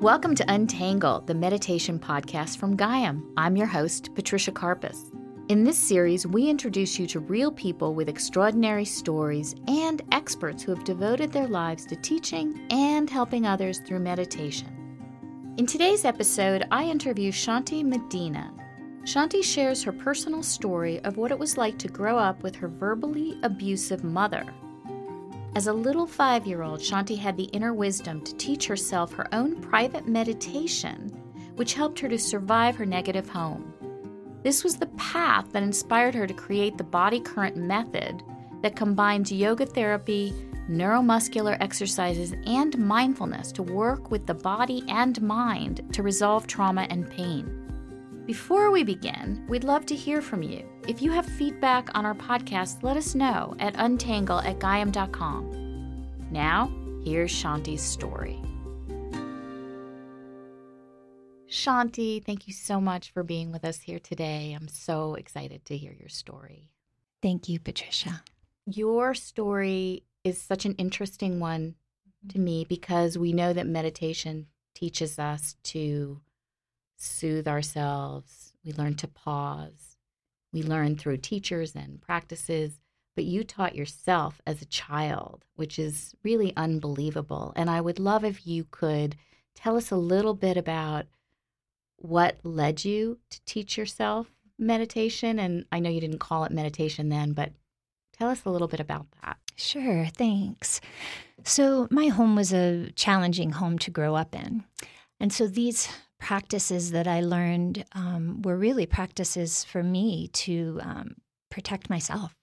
Welcome to Untangle, the meditation podcast from Gaiam. I'm your host, Patricia Karpas. In this series, we introduce you to real people with extraordinary stories and experts who have devoted their lives to teaching and helping others through meditation. In today's episode, I interview Shanti Medina. Shanti shares her personal story of what it was like to grow up with her verbally abusive mother. As a little five year old, Shanti had the inner wisdom to teach herself her own private meditation, which helped her to survive her negative home. This was the path that inspired her to create the body current method that combines yoga therapy, neuromuscular exercises, and mindfulness to work with the body and mind to resolve trauma and pain. Before we begin, we'd love to hear from you. If you have feedback on our podcast, let us know at untangle at gaiam.com. Now, here's Shanti's story. Shanti, thank you so much for being with us here today. I'm so excited to hear your story. Thank you, Patricia. Your story is such an interesting one to Mm-hmm. me because we know that meditation teaches us to soothe ourselves. We learn to pause. We learn through teachers and practices, but you taught yourself as a child, which is really unbelievable. And I would love if you could tell us a little bit about what led you to teach yourself meditation. And I know you didn't call it meditation then, but tell us a little bit about that. Sure, thanks. So, my home was a challenging home to grow up in. And so, these practices that I learned um, were really practices for me to um, protect myself,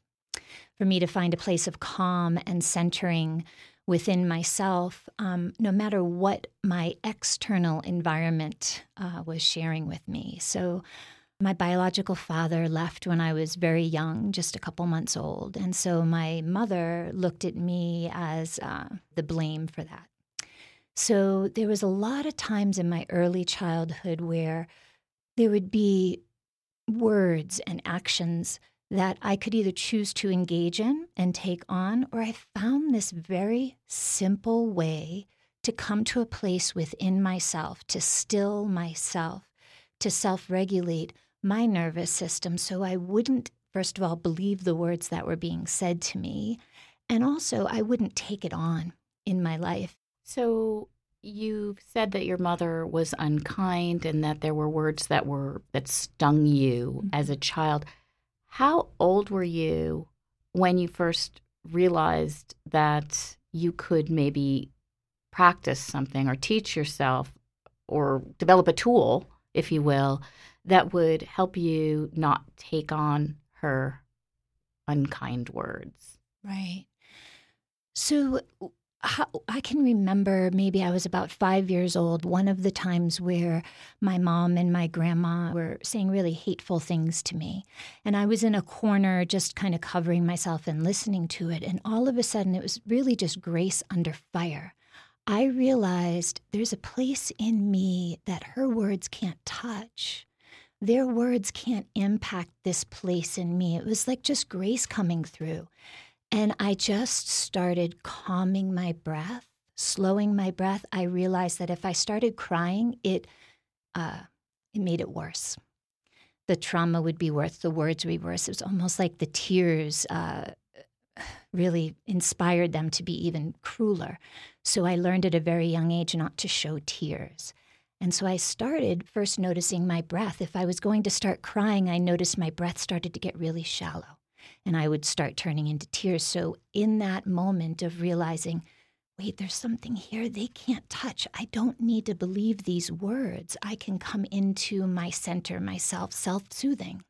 for me to find a place of calm and centering within myself, um, no matter what my external environment uh, was sharing with me. So, my biological father left when I was very young, just a couple months old. And so my mother looked at me as uh, the blame for that. So there was a lot of times in my early childhood where there would be words and actions that I could either choose to engage in and take on, or I found this very simple way to come to a place within myself, to still myself, to self regulate my nervous system so I wouldn't, first of all, believe the words that were being said to me. And also, I wouldn't take it on in my life. So you said that your mother was unkind and that there were words that were that stung you Mhm. as a child. How old were you when you first realized that you could maybe practice something or teach yourself or develop a tool, if you will, that would help you not take on her unkind words? Right. So how, I can remember maybe I was about five years old, one of the times where my mom and my grandma were saying really hateful things to me. And I was in a corner just kind of covering myself and listening to it. And all of a sudden, it was really just grace under fire. I realized there's a place in me that her words can't touch. Their words can't impact this place in me. It was like just grace coming through. And I just started calming my breath, slowing my breath. I realized that if I started crying, it uh, it made it worse. The trauma would be worse. The words would be worse. It was almost like the tears uh, really inspired them to be even crueler. So I learned at a very young age not to show tears. And so I started first noticing my breath. If I was going to start crying, I noticed my breath started to get really shallow and I would start turning into tears. So, in that moment of realizing, wait, there's something here they can't touch, I don't need to believe these words. I can come into my center, myself, self soothing.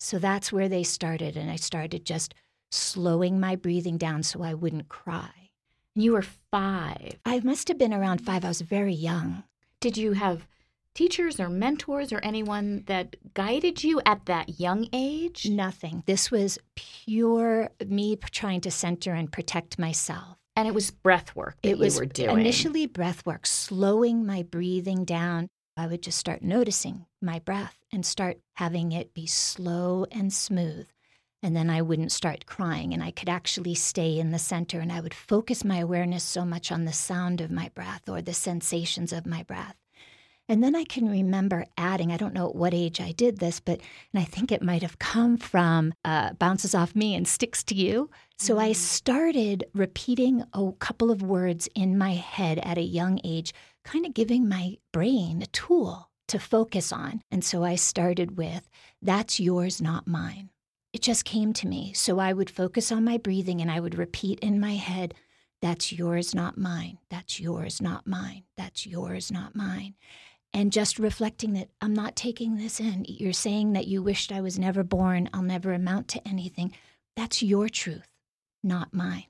So, that's where they started. And I started just slowing my breathing down so I wouldn't cry. You were five. I must have been around five. I was very young. Did you have teachers or mentors or anyone that guided you at that young age? Nothing. This was pure me trying to center and protect myself. And it was breath work that it was you were doing. initially breath work, slowing my breathing down. I would just start noticing my breath and start having it be slow and smooth. and then I wouldn't start crying, and I could actually stay in the center, and I would focus my awareness so much on the sound of my breath or the sensations of my breath. And then I can remember adding, I don't know at what age I did this, but and I think it might have come from uh, bounces off me and sticks to you. So. I started repeating a couple of words in my head at a young age, kind of giving my brain a tool to focus on. And so I started with, That's yours, not mine it just came to me. So I would focus on my breathing and I would repeat in my head, That's yours, not mine. That's yours, not mine. That's yours, not mine. And just reflecting that I'm not taking this in. You're saying that you wished I was never born. I'll never amount to anything. That's your truth, not mine.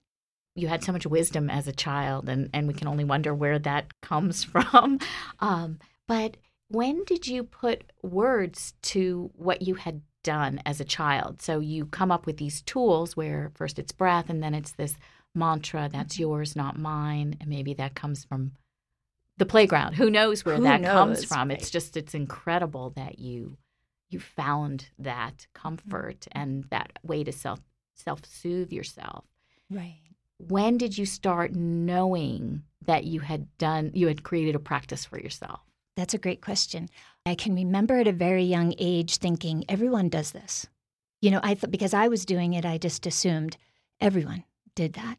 You had so much wisdom as a child, and, and we can only wonder where that comes from. Um, but when did you put words to what you had done as a child. So you come up with these tools where first it's breath and then it's this mantra that's mm-hmm. yours, not mine. And maybe that comes from the playground. Who knows where Who that knows? comes from? Right. It's just it's incredible that you you found that comfort mm-hmm. and that way to self self soothe yourself. Right. When did you start knowing that you had done you had created a practice for yourself? That's a great question. I can remember at a very young age thinking, everyone does this. You know, I thought because I was doing it, I just assumed everyone did that.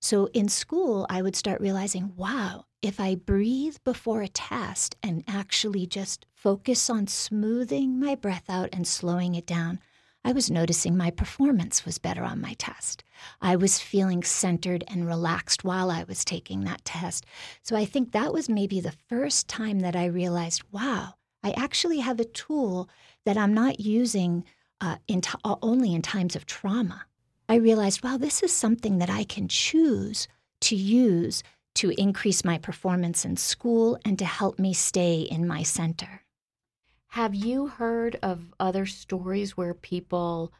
So in school, I would start realizing, wow, if I breathe before a test and actually just focus on smoothing my breath out and slowing it down, I was noticing my performance was better on my test. I was feeling centered and relaxed while I was taking that test. So I think that was maybe the first time that I realized, wow, I actually have a tool that I'm not using uh, in t- only in times of trauma. I realized, wow, this is something that I can choose to use to increase my performance in school and to help me stay in my center. Have you heard of other stories where people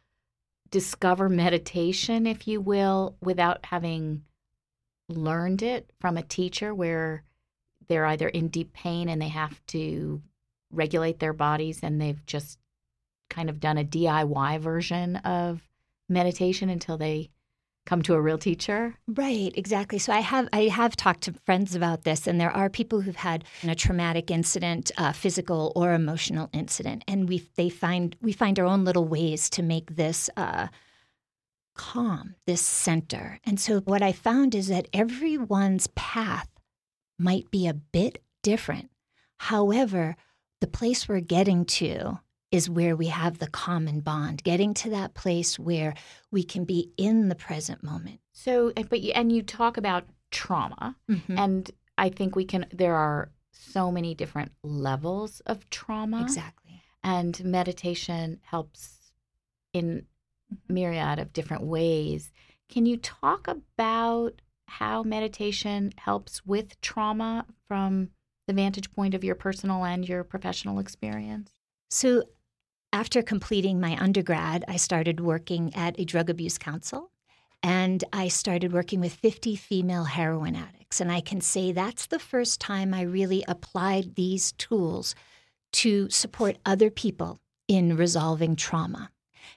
discover meditation, if you will, without having learned it from a teacher where they're either in deep pain and they have to regulate their bodies and they've just kind of done a DIY version of meditation until they come to a real teacher? Right exactly. So i have i have talked to friends about this and there are people who've had a traumatic incident physical or emotional incident and we they find we find our own little ways to make this uh, calm this center. And so what i found is that everyone's path might be a bit different. However the place we're getting to is where we have the common bond, getting to that place where we can be in the present moment. So, but and you talk about trauma, mm-hmm. and I think we can. There are so many different levels of trauma. Exactly. And meditation helps in mm-hmm. myriad of different ways. Can you talk about how meditation helps with trauma from the vantage point of your personal and your professional experience? So, after completing my undergrad, I started working at a drug abuse council and I started working with 50 female heroin addicts. And I can say that's the first time I really applied these tools to support other people in resolving trauma.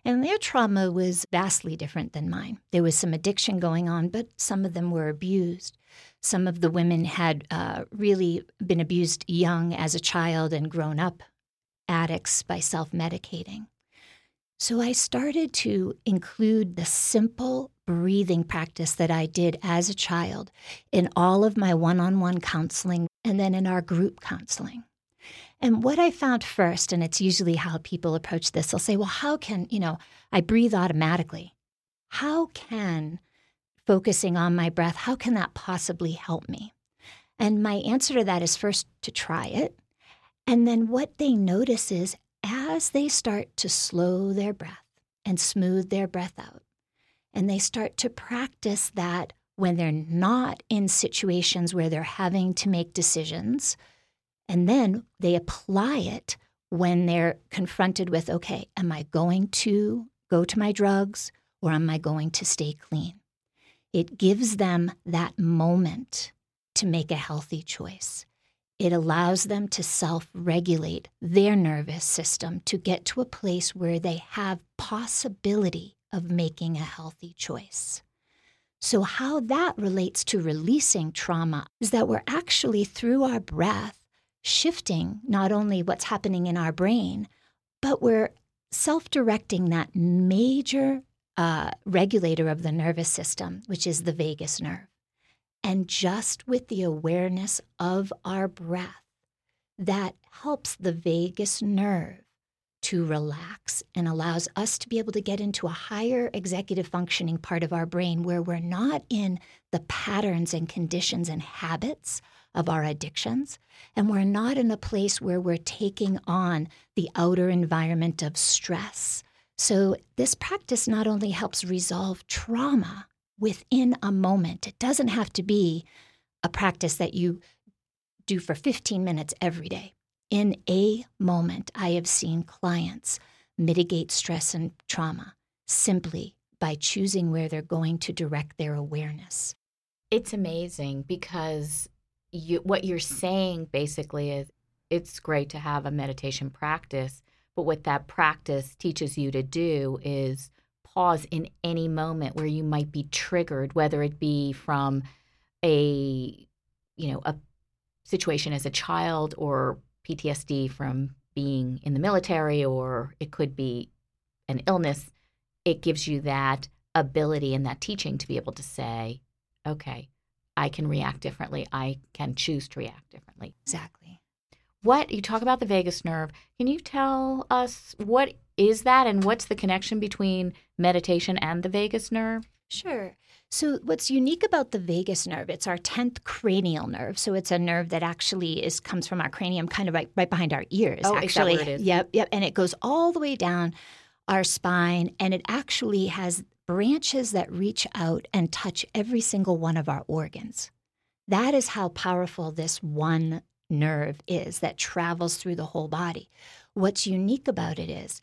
And their trauma was vastly different than mine. There was some addiction going on, but some of them were abused. Some of the women had uh, really been abused young as a child and grown up addicts by self medicating. So I started to include the simple breathing practice that I did as a child in all of my one on one counseling and then in our group counseling. And what I found first, and it's usually how people approach this, they'll say, well, how can, you know, I breathe automatically. How can focusing on my breath, how can that possibly help me? And my answer to that is first to try it. And then what they notice is as they start to slow their breath and smooth their breath out, and they start to practice that when they're not in situations where they're having to make decisions, and then they apply it when they're confronted with, okay, am I going to go to my drugs or am I going to stay clean? It gives them that moment to make a healthy choice. It allows them to self regulate their nervous system to get to a place where they have possibility of making a healthy choice. So, how that relates to releasing trauma is that we're actually, through our breath, shifting not only what's happening in our brain, but we're self directing that major uh, regulator of the nervous system, which is the vagus nerve. And just with the awareness of our breath, that helps the vagus nerve to relax and allows us to be able to get into a higher executive functioning part of our brain where we're not in the patterns and conditions and habits of our addictions. And we're not in a place where we're taking on the outer environment of stress. So, this practice not only helps resolve trauma within a moment, it doesn't have to be a practice that you do for 15 minutes every day. In a moment, I have seen clients mitigate stress and trauma simply by choosing where they're going to direct their awareness. It's amazing because you, what you're saying basically is it's great to have a meditation practice, but what that practice teaches you to do is pause in any moment where you might be triggered, whether it be from a you know a situation as a child or PTSD from being in the military, or it could be an illness, it gives you that ability and that teaching to be able to say, okay, I can react differently. I can choose to react differently. Exactly. What you talk about the vagus nerve. Can you tell us what is that and what's the connection between meditation and the vagus nerve? Sure. So, what's unique about the vagus nerve, it's our 10th cranial nerve. So, it's a nerve that actually is comes from our cranium, kind of right, right behind our ears. Oh, actually. it is? Yep, yep. And it goes all the way down our spine, and it actually has branches that reach out and touch every single one of our organs. That is how powerful this one nerve is that travels through the whole body. What's unique about it is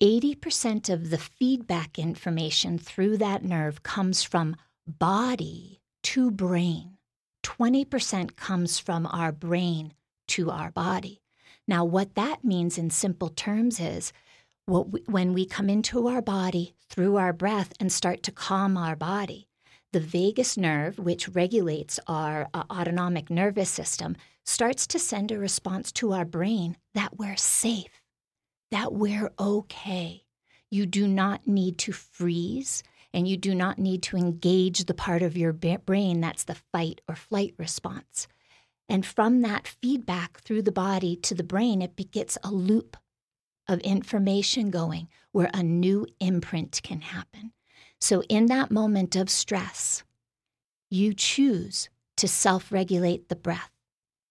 80% of the feedback information through that nerve comes from body to brain. 20% comes from our brain to our body. Now, what that means in simple terms is we, when we come into our body through our breath and start to calm our body, the vagus nerve, which regulates our uh, autonomic nervous system, starts to send a response to our brain that we're safe, that we're okay. You do not need to freeze and you do not need to engage the part of your brain that's the fight or flight response. And from that feedback through the body to the brain, it begets a loop of information going where a new imprint can happen. So, in that moment of stress, you choose to self regulate the breath.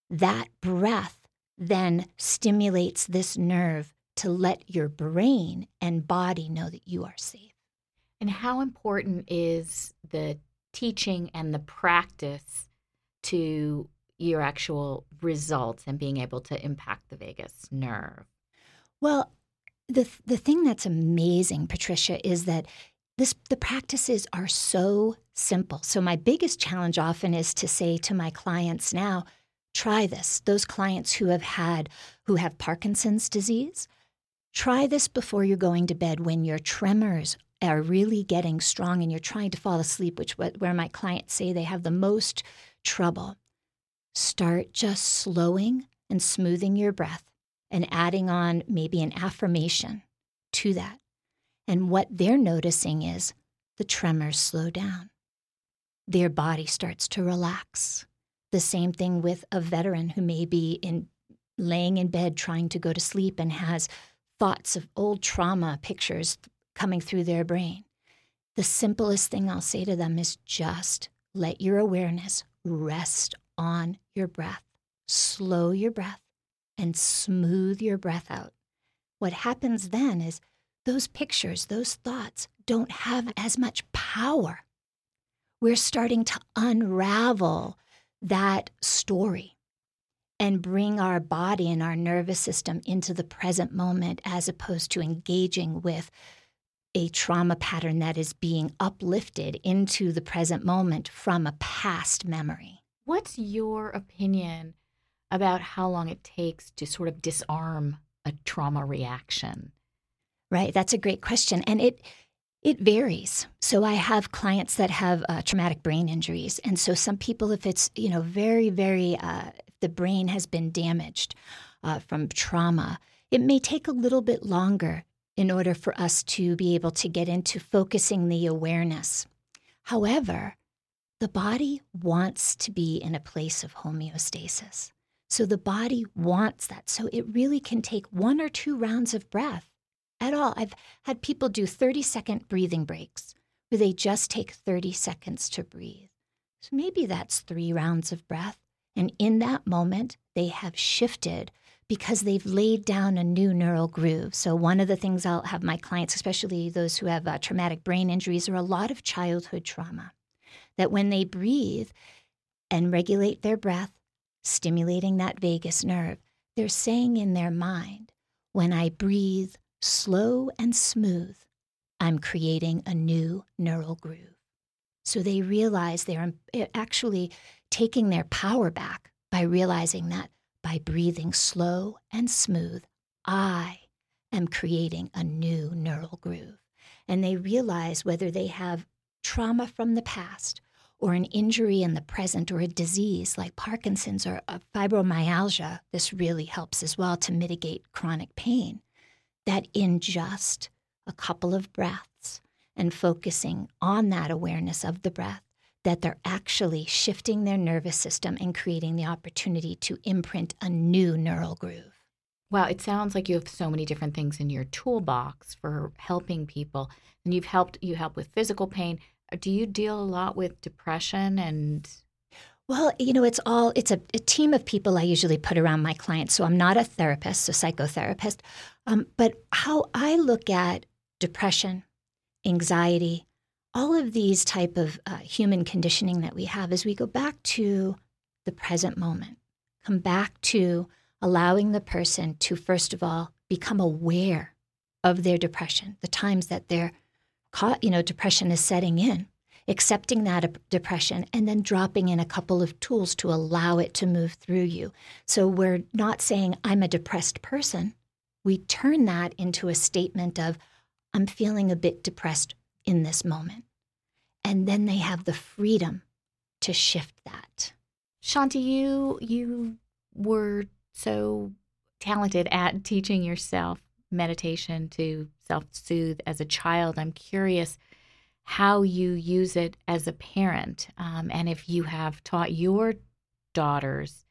That breath then stimulates this nerve to let your brain and body know that you are safe. And how important is the teaching and the practice to your actual results and being able to impact the vagus nerve? Well, the the thing that's amazing, Patricia, is that this the practices are so simple. So my biggest challenge often is to say to my clients now, try this. Those clients who have had who have Parkinson's disease, try this before you're going to bed when your tremors are really getting strong and you're trying to fall asleep, which where my clients say they have the most trouble. Start just slowing and smoothing your breath and adding on maybe an affirmation to that. And what they're noticing is the tremors slow down. Their body starts to relax. The same thing with a veteran who may be in laying in bed trying to go to sleep and has thoughts of old trauma pictures coming through their brain. The simplest thing I'll say to them is just let your awareness rest on your breath. Slow your breath and smooth your breath out. What happens then is those pictures, those thoughts don't have as much power. We're starting to unravel that story and bring our body and our nervous system into the present moment as opposed to engaging with a trauma pattern that is being uplifted into the present moment from a past memory. What's your opinion about how long it takes to sort of disarm a trauma reaction? Right, that's a great question. And it It varies. So I have clients that have uh, traumatic brain injuries, and so some people, if it's you know very very, uh, the brain has been damaged uh, from trauma, it may take a little bit longer in order for us to be able to get into focusing the awareness. However, the body wants to be in a place of homeostasis. So the body wants that. So it really can take one or two rounds of breath at all. I've had people do 30 second breathing breaks where they just take 30 seconds to breathe. So maybe that's three rounds of breath. And in that moment, they have shifted because they've laid down a new neural groove. So, one of the things I'll have my clients, especially those who have uh, traumatic brain injuries or a lot of childhood trauma, that when they breathe and regulate their breath, stimulating that vagus nerve, they're saying in their mind, when I breathe slow and smooth, I'm creating a new neural groove. So they realize they're eh, actually taking their power back by realizing that by breathing slow and smooth, I am creating a new neural groove. And they realize whether they have trauma from the past or an injury in the present or a disease like Parkinson's or uh, fibromyalgia, this really helps as well to mitigate chronic pain, that in just a couple of breaths and focusing on that awareness of the breath, that they're actually shifting their nervous system and creating the opportunity to imprint a new neural groove. Wow, it sounds like you have so many different things in your toolbox for helping people. And you've helped you help with physical pain, do you deal a lot with depression and well, you know, it's all it's a, a, team of people I usually put around my clients. So I'm not a therapist, a psychotherapist, um, but how I look at depression, anxiety, all of these type of uh, human conditioning that we have is we go back to the present moment, come back to allowing the person to first of all become aware of their depression, the times that they're caught, you know, depression is setting in, accepting that depression, and then dropping in a couple of tools to allow it to move through you. So we're not saying, I'm a depressed person. We turn that into a statement of, I'm feeling a bit depressed in this moment. And then they have the freedom to shift that. Shanti, you you were so talented at teaching yourself meditation to self soothe as a child. I'm curious how you use it as a parent um, and if you have taught your daughters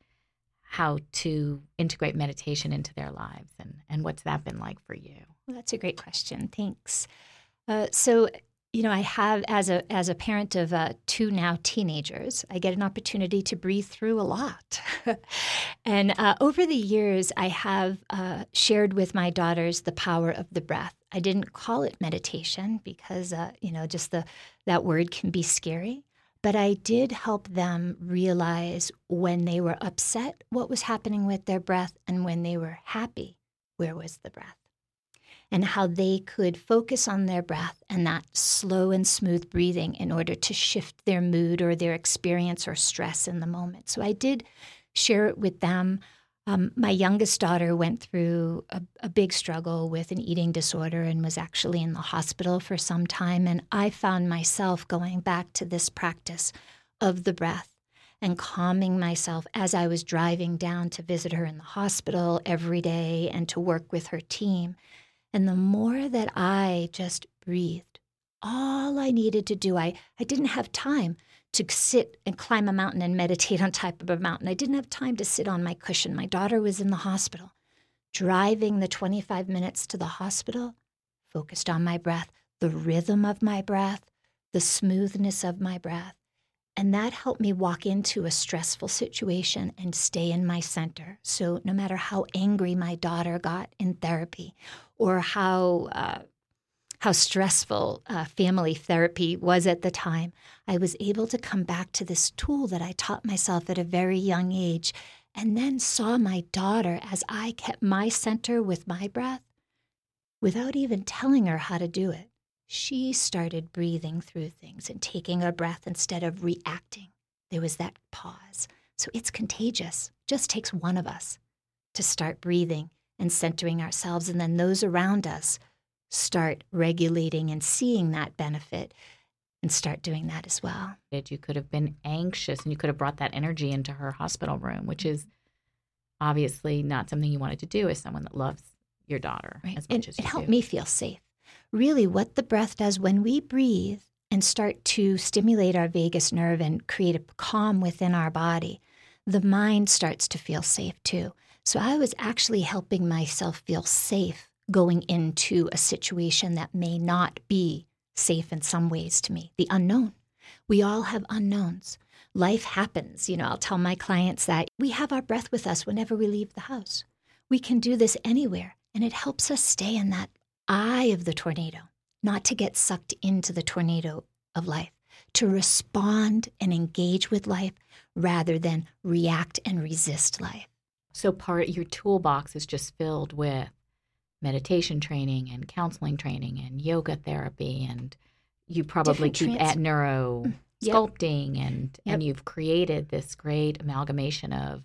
how to integrate meditation into their lives and, and what's that been like for you? Well, that's a great question. Thanks. Uh, so, you know, I have as a as a parent of uh, two now teenagers, I get an opportunity to breathe through a lot. and uh, over the years, I have uh, shared with my daughters the power of the breath. I didn't call it meditation because, uh, you know, just the that word can be scary. But I did help them realize when they were upset what was happening with their breath, and when they were happy, where was the breath and how they could focus on their breath and that slow and smooth breathing in order to shift their mood or their experience or stress in the moment. So I did share it with them. Um, my youngest daughter went through a, a, big struggle with an eating disorder and was actually in the hospital for some time. And I found myself going back to this practice of the breath and calming myself as I was driving down to visit her in the hospital every day and to work with her team. And the more that I just breathed, all I needed to do, I, I didn't have time to sit and climb a mountain and meditate on top of a mountain. I didn't have time to sit on my cushion. My daughter was in the hospital. Driving the 25 minutes to the hospital, focused on my breath, the rhythm of my breath, the smoothness of my breath. And that helped me walk into a stressful situation and stay in my center. So, no matter how angry my daughter got in therapy or how, uh, how stressful uh, family therapy was at the time, I was able to come back to this tool that I taught myself at a very young age and then saw my daughter as I kept my center with my breath without even telling her how to do it she started breathing through things and taking a breath instead of reacting. There was that pause. So it's contagious. Just takes one of us to start breathing and centering ourselves, and then those around us start regulating and seeing that benefit and start doing that as well. You could have been anxious and you could have brought that energy into her hospital room, which mm-hmm. is obviously not something you wanted to do as someone that loves your daughter right. as much and as it helped do. me feel safe. Really, what the breath does when we breathe and start to stimulate our vagus nerve and create a calm within our body, the mind starts to feel safe too. So I was actually helping myself feel safe going into a situation that may not be safe in some ways to me, the unknown. We all have unknowns. Life happens. You know, I'll tell my clients that we have our breath with us whenever we leave the house. We can do this anywhere, and it helps us stay in that eye of the tornado, not to get sucked into the tornado of life, to respond and engage with life rather than react and resist life. So part your toolbox is just filled with meditation training and counseling training and yoga therapy and you probably Different keep trans- at neuro Yep. sculpting and Yep. and you've created this great amalgamation of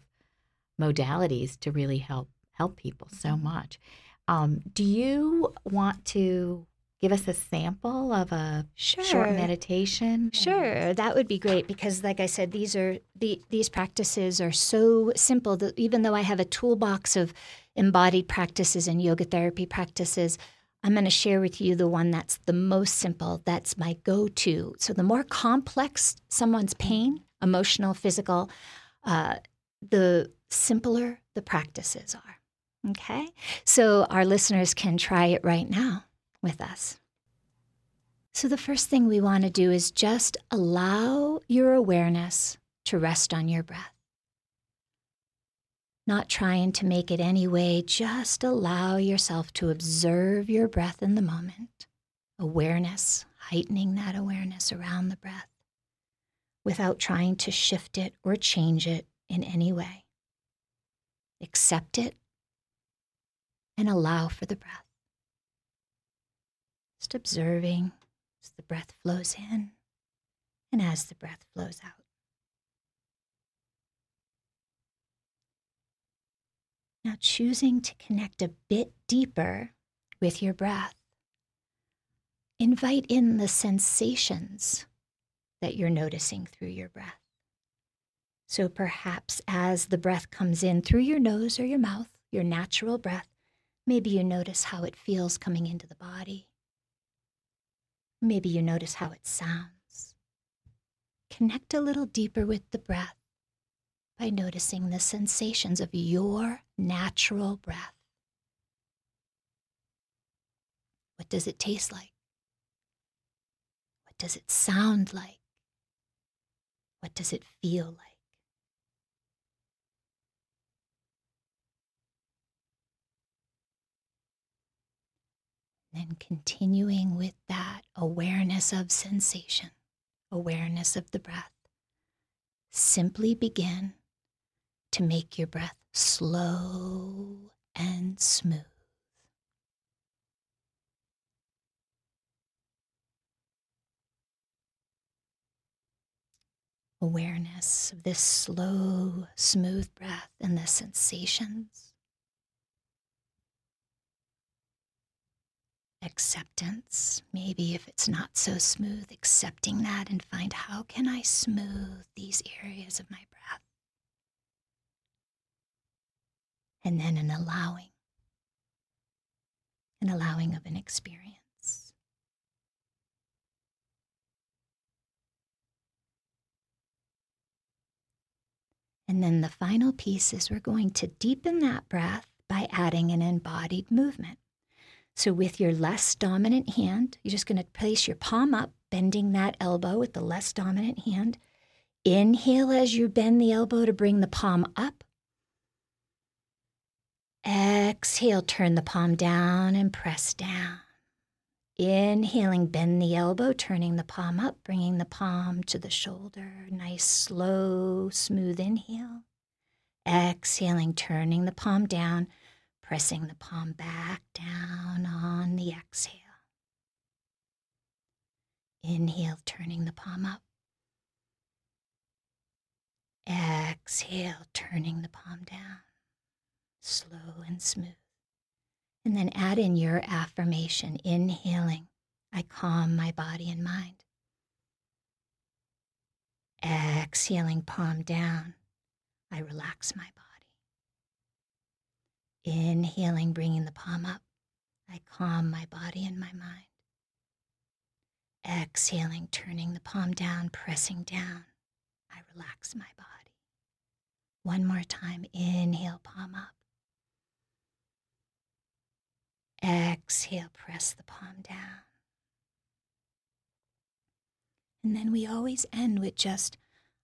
modalities to really help help people so Mm-hmm. much. Um, do you want to give us a sample of a short meditation? Sure, that would be great because, like I said, these are the these practices are so simple that even though I have a toolbox of embodied practices and yoga therapy practices, I'm going to share with you the one that's the most simple. That's my go-to. So the more complex someone's pain, emotional, physical, uh, the simpler the practices are. Okay, so our listeners can try it right now with us. So, the first thing we want to do is just allow your awareness to rest on your breath. Not trying to make it any way, just allow yourself to observe your breath in the moment. Awareness, heightening that awareness around the breath without trying to shift it or change it in any way. Accept it and allow for the breath. Just observing as the breath flows in and as the breath flows out. Now, choosing to connect a bit deeper with your breath, invite in the sensations that you're noticing through your breath. So perhaps as the breath comes in through your nose or your mouth, your natural breath, maybe you notice how it feels coming into the body. Maybe you notice how it sounds. Connect a little deeper with the breath by noticing the sensations of your natural breath. What does it taste like? What does it sound like? What does it feel like? Then continuing with that awareness of sensation, awareness of the breath, simply begin to make your breath slow and smooth. Awareness of this slow, smooth breath and the sensations. Acceptance. Maybe if it's not so smooth, accepting that and find how can I smooth these areas of my breath? And then an allowing, an allowing of an experience. And then the final piece is we're going to deepen that breath by adding an embodied movement. So, with your less dominant hand, you're just going to place your palm up, bending that elbow with the less dominant hand. Inhale as you bend the elbow to bring the palm up. Exhale, turn the palm down and press down. Inhaling, bend the elbow, turning the palm up, bringing the palm to the shoulder. Nice, slow, smooth inhale. Exhaling, turning the palm down, pressing the palm back down on the exhale. Inhale, turning the palm up. Exhale, turning the palm down, slow and smooth. And then add in your affirmation, inhaling, I calm my body and mind. Exhaling, palm down, I relax my body. Inhaling, bringing the palm up, I calm my body and my mind. Exhaling, turning the palm down, pressing down, I relax my body. One more time, inhale, palm up. Exhale, press the palm down. And then we always end with just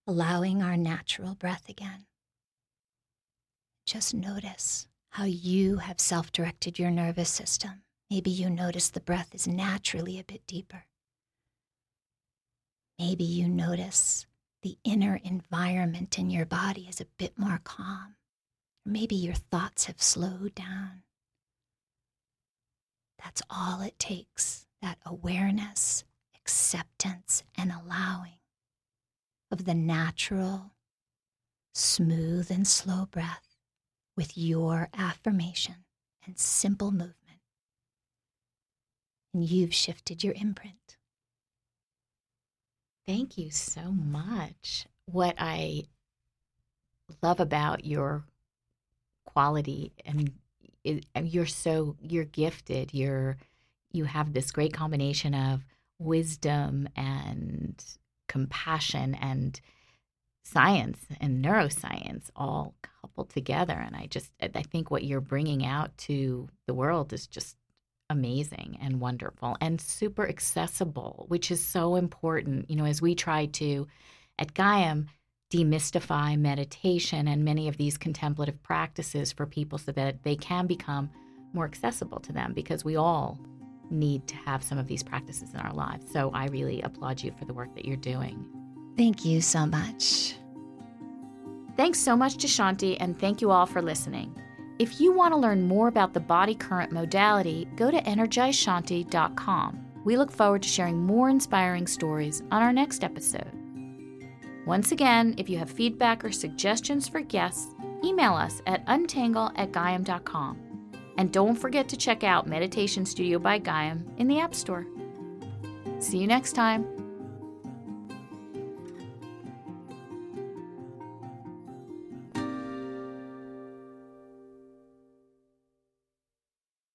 allowing our natural breath again. Just notice how you have self directed your nervous system. Maybe you notice the breath is naturally a bit deeper. Maybe you notice the inner environment in your body is a bit more calm. Maybe your thoughts have slowed down. That's all it takes that awareness, acceptance, and allowing of the natural, smooth, and slow breath with your affirmation and simple movement. And you've shifted your imprint. Thank you so much. What I love about your quality and you're so you're gifted. You're you have this great combination of wisdom and compassion and science and neuroscience all coupled together and i just i think what you're bringing out to the world is just amazing and wonderful and super accessible, which is so important. You know, as we try to at Gaiam demystify meditation and many of these contemplative practices for people so that they can become more accessible to them because we all need to have some of these practices in our lives. So I really applaud you for the work that you're doing. Thank you so much. Thanks so much to Shanti, and thank you all for listening. If you want to learn more about the body current modality, go to energizeshanti.com. We look forward to sharing more inspiring stories on our next episode. Once again, if you have feedback or suggestions for guests, email us at untangle at gaiam.com. And don't forget to check out Meditation Studio by Gaiam in the App Store. See you next time.